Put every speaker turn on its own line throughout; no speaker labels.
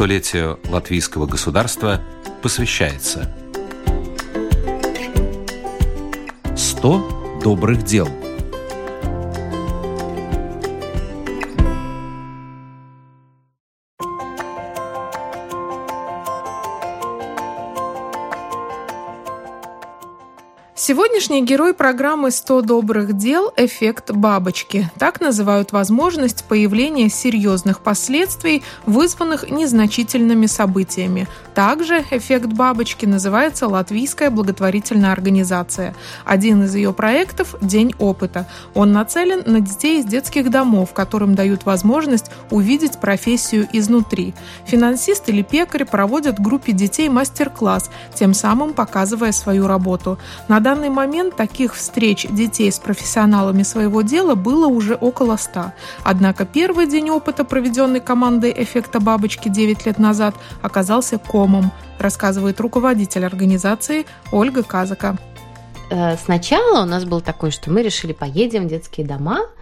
столетию латвийского государства посвящается. 100 добрых дел –
Сегодняшний герой программы «100 добрых дел» – эффект бабочки. Так называют возможность появления серьезных последствий, вызванных незначительными событиями. Также эффект бабочки называется Латвийская благотворительная организация. Один из ее проектов – День опыта. Он нацелен на детей из детских домов, которым дают возможность увидеть профессию изнутри. Финансист или пекарь проводят группе детей мастер-класс, тем самым показывая свою работу. На данный данный момент таких встреч детей с профессионалами своего дела было уже около 100. Однако первый день опыта, проведенный командой «Эффекта бабочки» 9 лет назад, оказался комом, рассказывает руководитель организации Ольга Казака.
Э, сначала у нас был такой, что мы решили поедем в детские дома –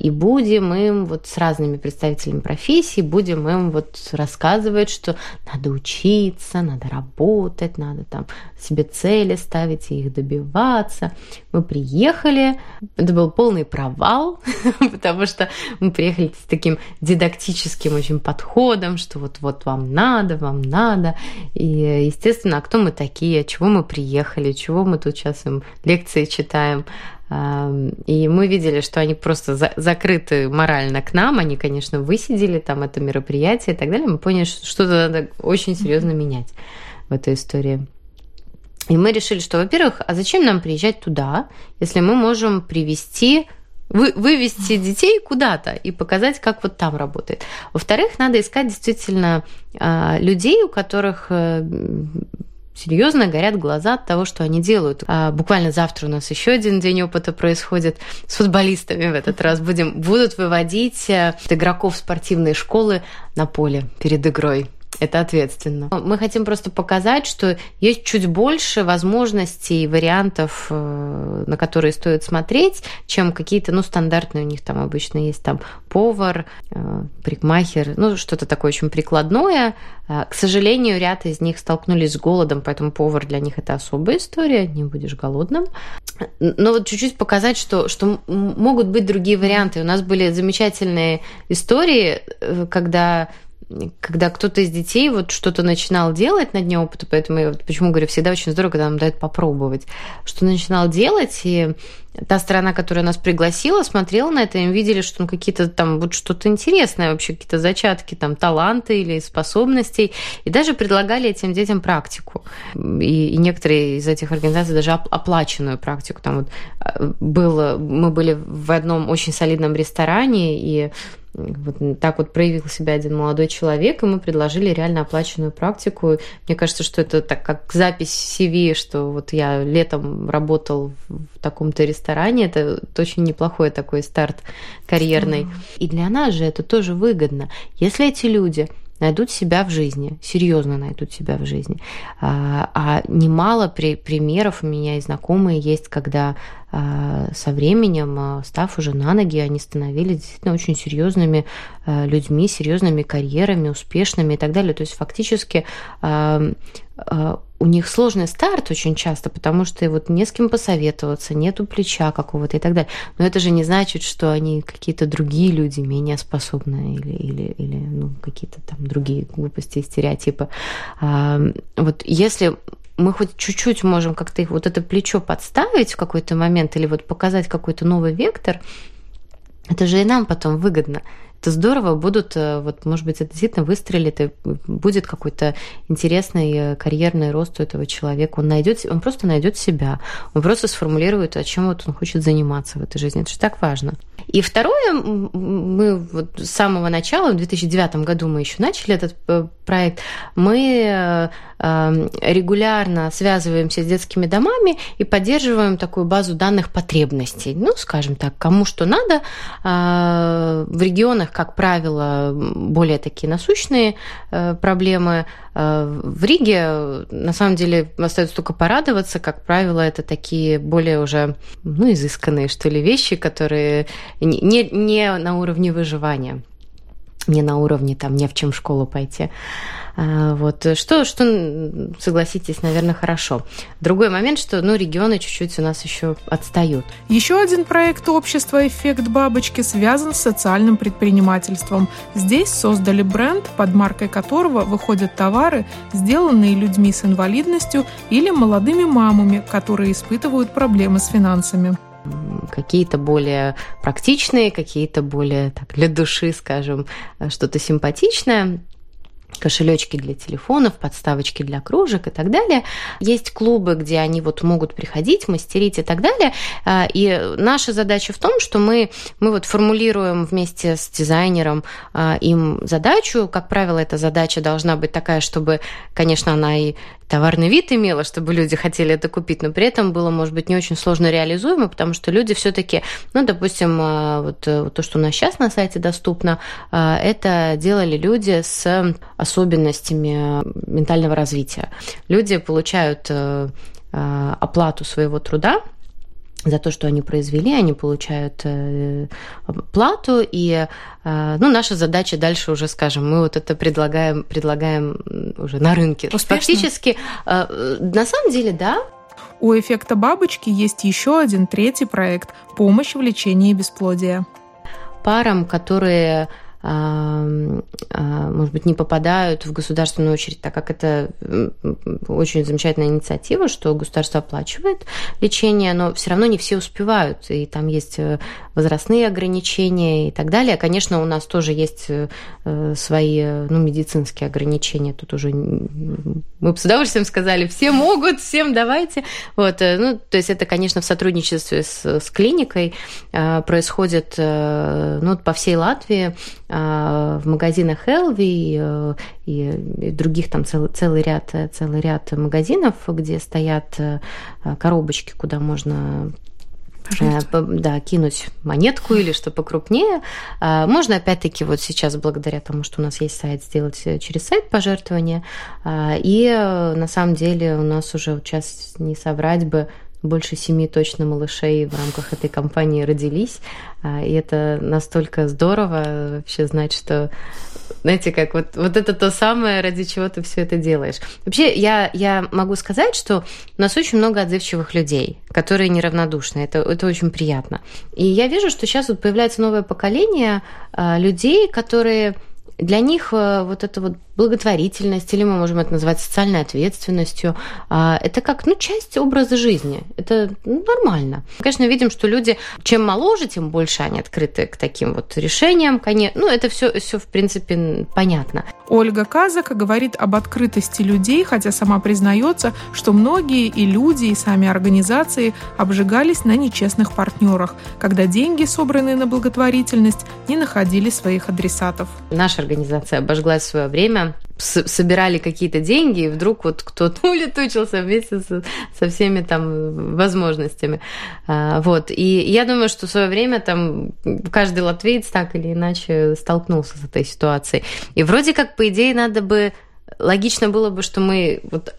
и будем им вот с разными представителями профессии, будем им вот рассказывать, что надо учиться, надо работать, надо там себе цели ставить и их добиваться. Мы приехали, это был полный провал, потому что мы приехали с таким дидактическим очень подходом, что вот, вот вам надо, вам надо. И, естественно, а кто мы такие, чего мы приехали, чего мы тут сейчас им лекции читаем. И мы видели, что они просто за закрыты морально к нам. Они, конечно, высидели там это мероприятие и так далее. Мы поняли, что что-то надо очень серьезно менять в этой истории. И мы решили, что, во-первых, а зачем нам приезжать туда, если мы можем привести вы, вывести детей куда-то и показать, как вот там работает. Во-вторых, надо искать действительно э, людей, у которых э, серьезно горят глаза от того, что они делают. А буквально завтра у нас еще один день опыта происходит с футболистами в этот раз. Будем, будут выводить э, игроков спортивной школы на поле перед игрой. Это ответственно. Мы хотим просто показать, что есть чуть больше возможностей, вариантов, э, на которые стоит смотреть, чем какие-то, ну, стандартные у них там обычно есть там повар, э, прикмахер, ну, что-то такое очень прикладное. Э, к сожалению, ряд из них столкнулись с голодом, поэтому повар для них это особая история, не будешь голодным. Но вот чуть-чуть показать, что, что могут быть другие варианты. У нас были замечательные истории, когда когда кто-то из детей вот что-то начинал делать на дне опыта, поэтому я почему говорю, всегда очень здорово, когда нам дают попробовать, что начинал делать, и та сторона, которая нас пригласила, смотрела на это, и видели, что ну, какие-то там вот что-то интересное вообще, какие-то зачатки там таланта или способностей, и даже предлагали этим детям практику. И, и некоторые из этих организаций даже оплаченную практику. Там вот э, было, мы были в одном очень солидном ресторане, и вот так вот проявил себя один молодой человек, и мы предложили реально оплаченную практику. Мне кажется, что это так как запись CV, что вот я летом работал в таком-то ресторане, это, очень неплохой такой старт карьерный. И для нас же это тоже выгодно. Если эти люди найдут себя в жизни, серьезно найдут себя в жизни. А, а немало при, примеров у меня и знакомые есть, когда а, со временем, а, став уже на ноги, они становились действительно очень серьезными людьми, серьезными карьерами, успешными и так далее. То есть фактически у них сложный старт очень часто, потому что вот не с кем посоветоваться, нету плеча какого-то и так далее. Но это же не значит, что они какие-то другие люди, менее способные или, или, или ну, какие-то там другие глупости и стереотипы. А, вот если мы хоть чуть-чуть можем как-то их вот это плечо подставить в какой-то момент или вот показать какой-то новый вектор, это же и нам потом выгодно это здорово, будут, э, вот, может быть, это действительно выстрелит, и будет какой-то интересный э, карьерный рост у этого человека. Он найдет, он просто найдет себя, он просто сформулирует, о чем вот он хочет заниматься в этой жизни. Это же так важно. И второе, мы вот с самого начала, в 2009 году мы еще начали этот э, проект, мы регулярно связываемся с детскими домами и поддерживаем такую базу данных потребностей. Ну, скажем так, кому что надо. А, в регионах, как правило, более такие насущные э, проблемы. В Риге, на самом деле, остается только порадоваться. Как правило, это такие более уже, ну, изысканные, что ли, вещи, которые не, не на уровне выживания. Не на уровне там не в чем в школу пойти. А, вот что, что, согласитесь, наверное, хорошо. Другой момент, что ну, регионы чуть-чуть у нас еще отстают.
Еще один проект общества «Эффект бабочки» связан с социальным предпринимательством. Здесь создали бренд, под маркой которого выходят товары, сделанные людьми с инвалидностью или молодыми мамами, которые испытывают проблемы с финансами
какие-то более практичные, какие-то более так, для души, скажем, э, что-то симпатичное кошелечки для телефонов, подставочки для кружек и так далее. Есть клубы, где они вот могут приходить, мастерить и так далее. А, и наша задача в том, что мы, мы вот формулируем вместе с дизайнером а, им задачу. Как правило, эта задача должна быть такая, чтобы, конечно, она и товарный вид имела, чтобы люди хотели это купить, но при этом было, может быть, не очень сложно реализуемо, потому что люди все-таки, ну, допустим, а, э, вот то, что у нас сейчас на сайте доступно, это делали люди с особенностями ментального развития. Люди получают э, э, оплату своего труда, за то, что они произвели, они получают э, плату, и ну, наша задача дальше уже, скажем, мы вот это предлагаем, предлагаем уже на рынке.
Успешно?
Фактически, на самом деле, да.
У эффекта бабочки есть еще один третий проект – помощь в лечении бесплодия.
Парам, которые может быть, не попадают в государственную очередь, так как это очень замечательная инициатива, что государство оплачивает лечение, но все равно не все успевают, и там есть э, возрастные ограничения и так далее. Конечно, у нас тоже есть э, свои ну, медицинские ограничения, тут уже мы бы с удовольствием сказали, все могут, всем давайте. Вот, э, ну, то есть это, конечно, в сотрудничестве с, с клиникой происходит ну, по всей Латвии а, в магазинах Элви и, и других там целый, целый, ряд, целый ряд магазинов, где стоят э, коробочки, куда можно Пожалуйста. Э, да, кинуть монетку или что покрупнее. А, можно, опять-таки, вот сейчас, благодаря тому, что у нас есть сайт, сделать э, через сайт пожертвования. А, и на самом деле у нас уже сейчас не соврать бы больше семи точно малышей в рамках этой кампании родились. А, и это настолько здорово вообще знать, что знаете, как вот, вот это то самое, ради чего ты все это делаешь. Вообще, я, я могу сказать, что у нас очень много отзывчивых людей, которые неравнодушны. Это, это очень приятно. И я вижу, что сейчас вот появляется новое поколение а, людей, которые для них э, вот эта вот благотворительность, или мы можем это назвать социальной ответственностью, а, это как ну, часть образа жизни. Это ну, нормально. Мы, конечно, видим, что люди, чем моложе, тем больше они открыты к таким вот решениям. Ну, это все, все в принципе, понятно.
Ольга Казака говорит об открытости людей, хотя сама признается, что многие и люди, и сами организации обжигались на нечестных партнерах, когда деньги, собранные на благотворительность, не находили своих адресатов.
Наша организация обожглась в свое время, собирали какие-то деньги, и вдруг вот кто-то улетучился вместе со, со всеми там возможностями. А, вот. И я думаю, что в свое время там каждый латвиец так или иначе столкнулся с этой ситуацией. И вроде как, по идее, надо бы логично было бы, что мы вот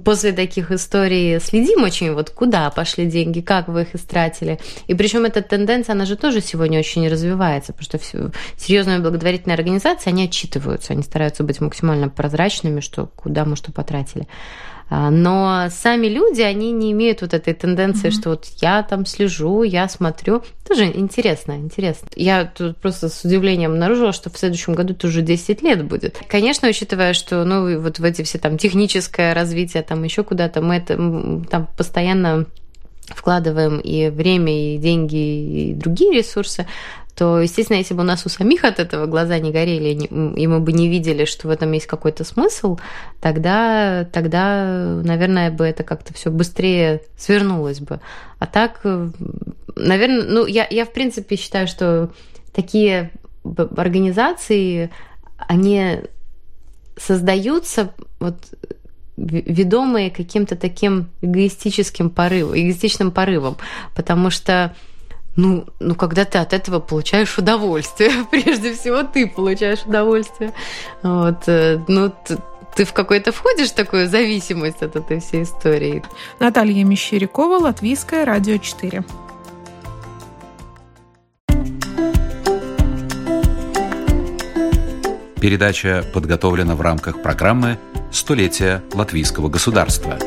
после таких историй следим очень, вот куда пошли деньги, как вы их истратили. И причем эта тенденция, она же тоже сегодня очень развивается, потому что серьезные благотворительные организации, они отчитываются, они стараются быть максимально прозрачными, что куда мы что потратили. А, но сами люди, они не имеют вот этой тенденции, mm-hmm. что вот я там слежу, я смотрю. Тоже интересно, интересно. Я тут просто с удивлением обнаружила, что в следующем году это уже 10 лет будет. Конечно, учитывая, что ну вот в эти все там техническое развитие, там еще куда-то, мы это там постоянно вкладываем и время, и деньги, и другие ресурсы, то, естественно, если бы у нас у самих от этого глаза не горели, и мы бы не видели, что в этом есть какой-то смысл, тогда, тогда наверное, бы это как-то все быстрее свернулось бы. А так, наверное, ну, я, я в принципе считаю, что такие организации, они создаются вот ведомые каким-то таким эгоистическим порывом, эгоистичным порывом, потому что ну, ну, когда ты от этого получаешь удовольствие, прежде всего ты получаешь удовольствие. Вот, э, ну, ты, ты в какой-то входишь в такую зависимость от этой всей истории.
Наталья Мещерякова, Латвийская, Радио 4.
Передача подготовлена в рамках программы «Столетие латвийского государства».